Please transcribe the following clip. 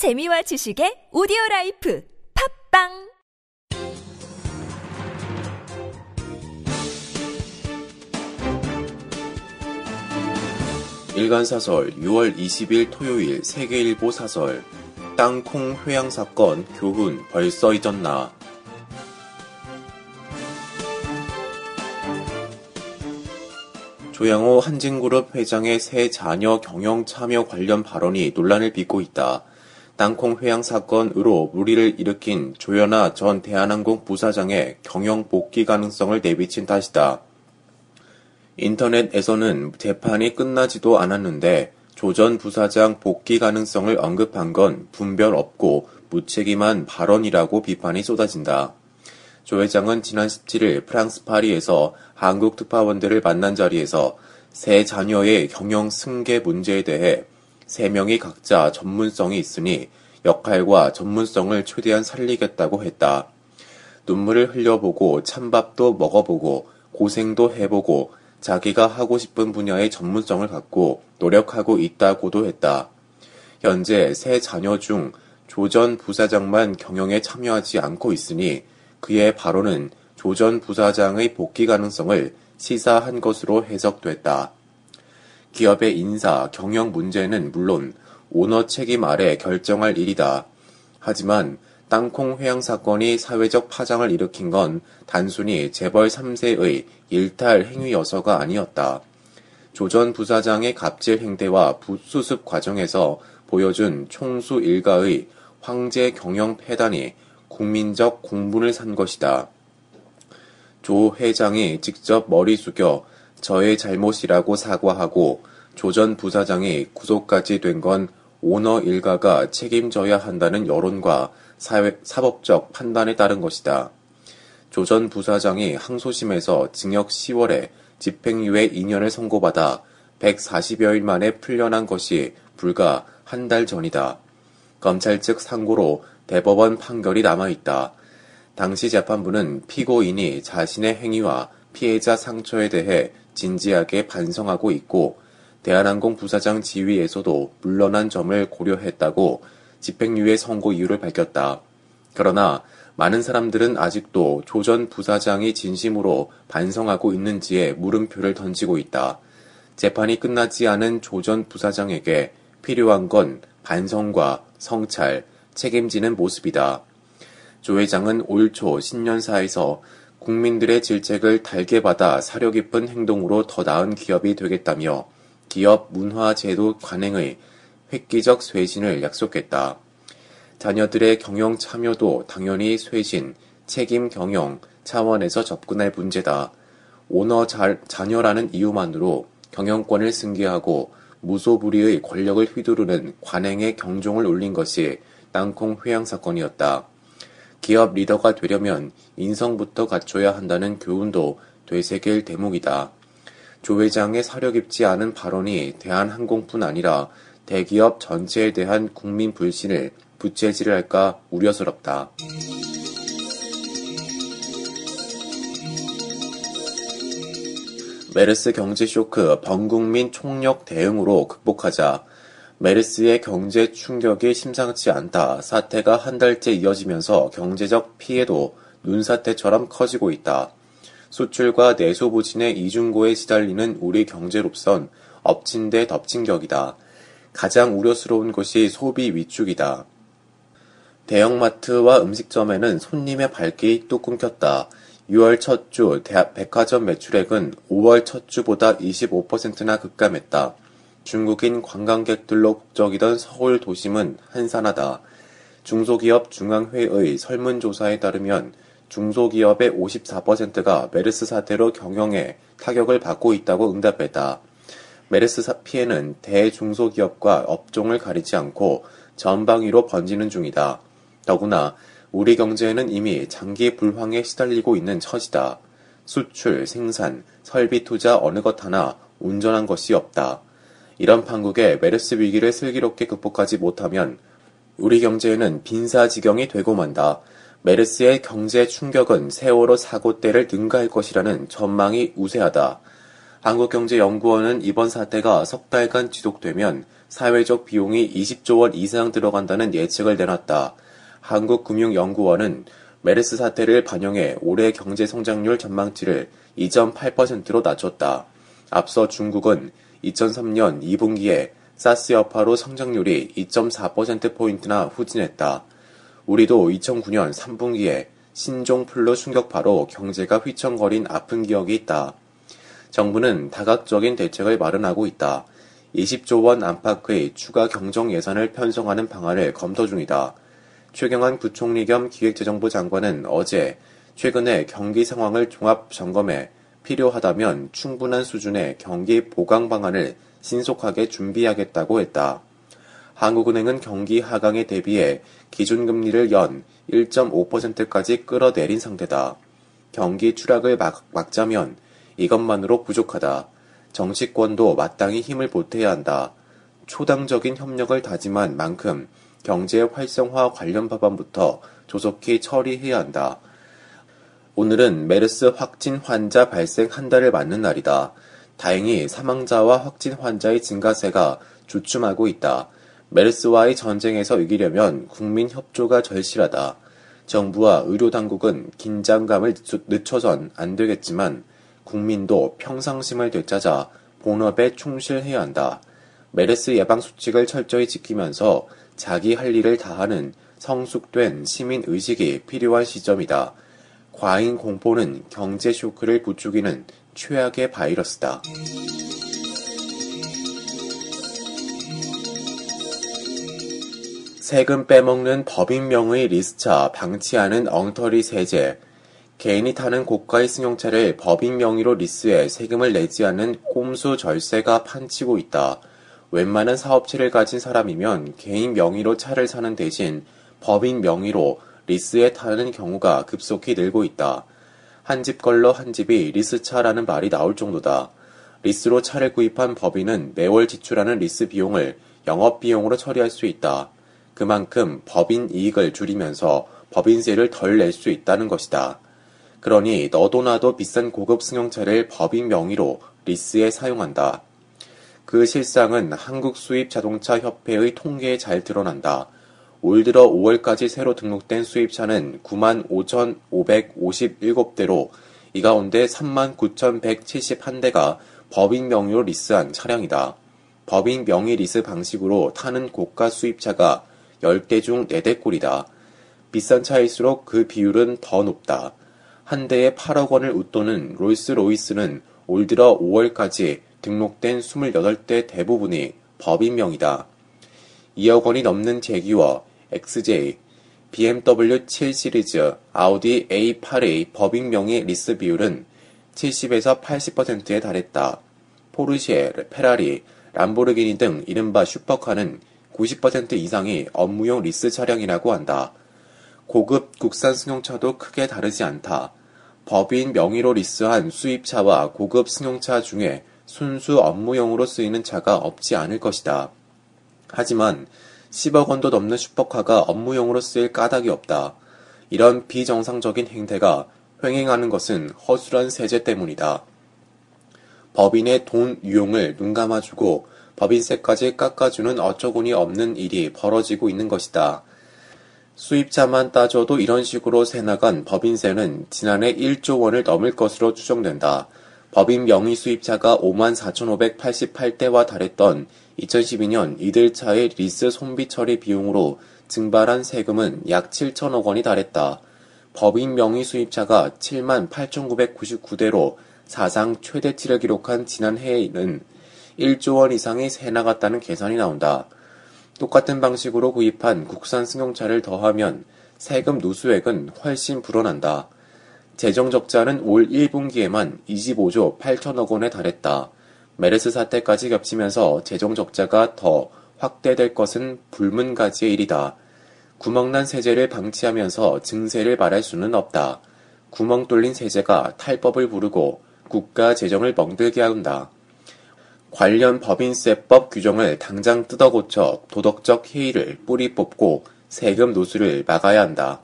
재미와 지식의 오디오 라이프 팟빵! 일간사설 6월 20일 토요일 세계일보 사설. 땅콩 회항 사건 교훈 벌써 잊었나? 조양호 한진그룹 회장의 세 자녀 경영 참여 관련 발언이 논란을 빚고 있다. 땅콩 회양 사건으로 물의를 일으킨 조현아 전 대한항공 부사장의 경영 복귀 가능성을 내비친 탓이다. 인터넷에서는 재판이 끝나지도 않았는데 조 전 부사장 복귀 가능성을 언급한 건 분별 없고 무책임한 발언이라고 비판이 쏟아진다. 조 회장은 지난 17일 프랑스 파리에서 한국 특파원들을 만난 자리에서 새 자녀의 경영 승계 문제에 대해 세 명이 각자 전문성이 있으니 역할과 전문성을 최대한 살리겠다고 했다. 눈물을 흘려보고 찬밥도 먹어보고 고생도 해보고 자기가 하고 싶은 분야의 전문성을 갖고 노력하고 있다고도 했다. 현재 세 자녀 중 조전 부사장만 경영에 참여하지 않고 있으니 그의 발언은 조전 부사장의 복귀 가능성을 시사한 것으로 해석됐다. 기업의 인사, 경영 문제는 물론 오너 책임 아래 결정할 일이다. 하지만 땅콩 회양 사건이 사회적 파장을 일으킨 건 단순히 재벌 3세의 일탈 행위여서가 아니었다. 조 전 부사장의 갑질 행태와 부수습 과정에서 보여준 총수 일가의 황제 경영 폐단이 국민적 공분을 산 것이다. 조 회장이 직접 머리 숙여 저의 잘못이라고 사과하고 조 전 부사장이 구속까지 된 건 오너 일가가 책임져야 한다는 여론과 사회, 사법적 판단에 따른 것이다. 조 전 부사장이 항소심에서 징역 10월에 집행유예 2년을 선고받아 140여일 만에 풀려난 것이 불과 한 달 전이다. 검찰 측 상고로 대법원 판결이 남아있다. 당시 재판부는 피고인이 자신의 행위와 피해자 상처에 대해 진지하게 반성하고 있고 대한항공 부사장 지위에서도 물러난 점을 고려했다고 집행유예 선고 이유를 밝혔다. 그러나 많은 사람들은 아직도 조 전 부사장이 진심으로 반성하고 있는지에 물음표를 던지고 있다. 재판이 끝나지 않은 조 전 부사장에게 필요한 건 반성과 성찰, 책임지는 모습이다. 조 회장은 올 초 신년사에서 국민들의 질책을 달게 받아 사려 깊은 행동으로 더 나은 기업이 되겠다며 기업 문화 제도 관행의 획기적 쇄신을 약속했다. 자녀들의 경영 참여도 당연히 쇄신, 책임 경영 차원에서 접근할 문제다. 오너 자, 자녀라는 이유만으로 경영권을 승계하고 무소불위의 권력을 휘두르는 관행의 경종을 울린 것이 땅콩 회양 사건이었다. 기업 리더가 되려면 인성부터 갖춰야 한다는 교훈도 되새길 대목이다. 조 회장의 사려 깊지 않은 발언이 대한항공뿐 아니라 대기업 전체에 대한 국민 불신을 부채질할까 우려스럽다. 메르스 경제 쇼크 범국민 총력 대응으로 극복하자 메르스의 경제 충격이 심상치 않다. 사태가 한 달째 이어지면서 경제적 피해도 눈사태처럼 커지고 있다. 수출과 내수 부진의 이중고에 시달리는 우리 경제롭선 엎친 데 덮친 격이다. 가장 우려스러운 것이 소비 위축이다. 대형마트와 음식점에는 손님의 발길이 뚝 끊겼다. 6월 첫 주 백화점 매출액은 5월 첫 주보다 25%나 급감했다. 중국인 관광객들로 북적이던 서울 도심은 한산하다. 중소기업 중앙회의 설문조사에 따르면 중소기업의 54%가 메르스 사태로 경영에 타격을 받고 있다고 응답했다. 메르스 피해는 대중소기업과 업종을 가리지 않고 전방위로 번지는 중이다. 더구나 우리 경제는 이미 장기 불황에 시달리고 있는 처지다. 수출, 생산, 설비 투자 어느 것 하나 온전한 것이 없다. 이런 판국에 메르스 위기를 슬기롭게 극복하지 못하면 우리 경제는 빈사지경이 되고 만다. 메르스의 경제 충격은 세월호 사고 때를 능가할 것이라는 전망이 우세하다. 한국경제연구원은 이번 사태가 석 달간 지속되면 사회적 비용이 20조 원 이상 들어간다는 예측을 내놨다. 한국금융연구원은 메르스 사태를 반영해 올해 경제 성장률 전망치를 2.8%로 낮췄다. 앞서 중국은 2003년 2분기에 사스 여파로 성장률이 2.4%포인트나 후진했다. 우리도 2009년 3분기에 신종 플루 충격파로 경제가 휘청거린 아픈 기억이 있다. 정부는 다각적인 대책을 마련하고 있다. 20조 원 안팎의 추가 경정 예산을 편성하는 방안을 검토 중이다. 최경환 부총리 겸 기획재정부 장관은 어제 최근의 경기 상황을 종합 점검해 필요하다면 충분한 수준의 경기 보강 방안을 신속하게 준비하겠다고 했다. 한국은행은 경기 하강에 대비해 기준금리를 연 1.5%까지 끌어내린 상태다. 경기 추락을 막, 막자면 이것만으로 부족하다. 정치권도 마땅히 힘을 보태야 한다. 초당적인 협력을 다짐한 만큼 경제 활성화 관련 법안부터 조속히 처리해야 한다. 오늘은 메르스 확진 환자 발생 한 달을 맞는 날이다. 다행히 사망자와 확진 환자의 증가세가 주춤하고 있다. 메르스와의 전쟁에서 이기려면 국민 협조가 절실하다. 정부와 의료당국은 긴장감을 늦춰선 안 되겠지만 국민도 평상심을 되찾아 본업에 충실해야 한다. 메르스 예방 수칙을 철저히 지키면서 자기 할 일을 다하는 성숙된 시민 의식이 필요한 시점이다. 과잉 공포는 경제 쇼크를 부추기는 최악의 바이러스다. 세금 빼먹는 법인명의 리스차 방치하는 엉터리 세제 개인이 타는 고가의 승용차를 법인 명의로 리스해 세금을 내지 않는 꼼수 절세가 판치고 있다. 웬만한 사업체를 가진 사람이면 개인 명의로 차를 사는 대신 법인 명의로 리스해 타는 경우가 급속히 늘고 있다. 한 집 걸러 한 집이 리스차라는 말이 나올 정도다. 리스로 차를 구입한 법인은 매월 지출하는 리스 비용을 영업 비용으로 처리할 수 있다. 그만큼 법인 이익을 줄이면서 법인세를 덜 낼 수 있다는 것이다. 그러니 너도 나도 비싼 고급 승용차를 법인 명의로 리스에 사용한다. 그 실상은 한국 수입 자동차 협회의 통계에 잘 드러난다. 올 들어 5월까지 새로 등록된 수입차는 95,557대로 이 가운데 39,171대가 법인 명의로 리스한 차량이다. 법인 명의 리스 방식으로 타는 고가 수입차가 10대 중 4대 꼴이다. 비싼 차일수록 그 비율은 더 높다. 한 대에 8억 원을 웃도는 롤스로이스는 올 들어 5월까지 등록된 28대 대부분이 법인명의다. 2억 원이 넘는 재규어 XJ, BMW 7 시리즈, 아우디 A8의 법인명의 리스 비율은 70에서 80%에 달했다. 포르쉐, 페라리, 람보르기니 등 이른바 슈퍼카는 90% 이상이 업무용 리스 차량이라고 한다. 고급 국산 승용차도 크게 다르지 않다. 법인 명의로 리스한 수입차와 고급 승용차 중에 순수 업무용으로 쓰이는 차가 없지 않을 것이다. 하지만 10억 원도 넘는 슈퍼카가 업무용으로 쓰일 까닭이 없다. 이런 비정상적인 행태가 횡행하는 것은 허술한 세제 때문이다. 법인의 돈 유용을 눈 감아주고 법인세까지 깎아주는 어처구니 없는 일이 벌어지고 있는 것이다. 수입차만 따져도 이런 식으로 새나간 법인세는 지난해 1조 원을 넘을 것으로 추정된다. 법인 명의 수입차가 5만 4,588대에 달했던 2012년 이들 차의 리스 손비 처리 비용으로 증발한 세금은 약 7천억 원에 달했다. 법인 명의 수입차가 7만 8,999대로 사상 최대치를 기록한 지난해에는 1조 원 이상이 새 나갔다는 계산이 나온다. 똑같은 방식으로 구입한 국산 승용차를 더하면 세금 누수액은 훨씬 불어난다. 재정 적자는 올 1분기에만 25조 8천억 원에 달했다. 메르스 사태까지 겹치면서 재정 적자가 더 확대될 것은 불문가지의 일이다. 구멍난 세제를 방치하면서 증세를 말할 수는 없다. 구멍 뚫린 세제가 탈법을 부르고 국가 재정을 멍들게 한다. 관련 법인세법 규정을 당장 뜯어 고쳐 도덕적 해이를 뿌리 뽑고 세금 노수를 막아야 한다.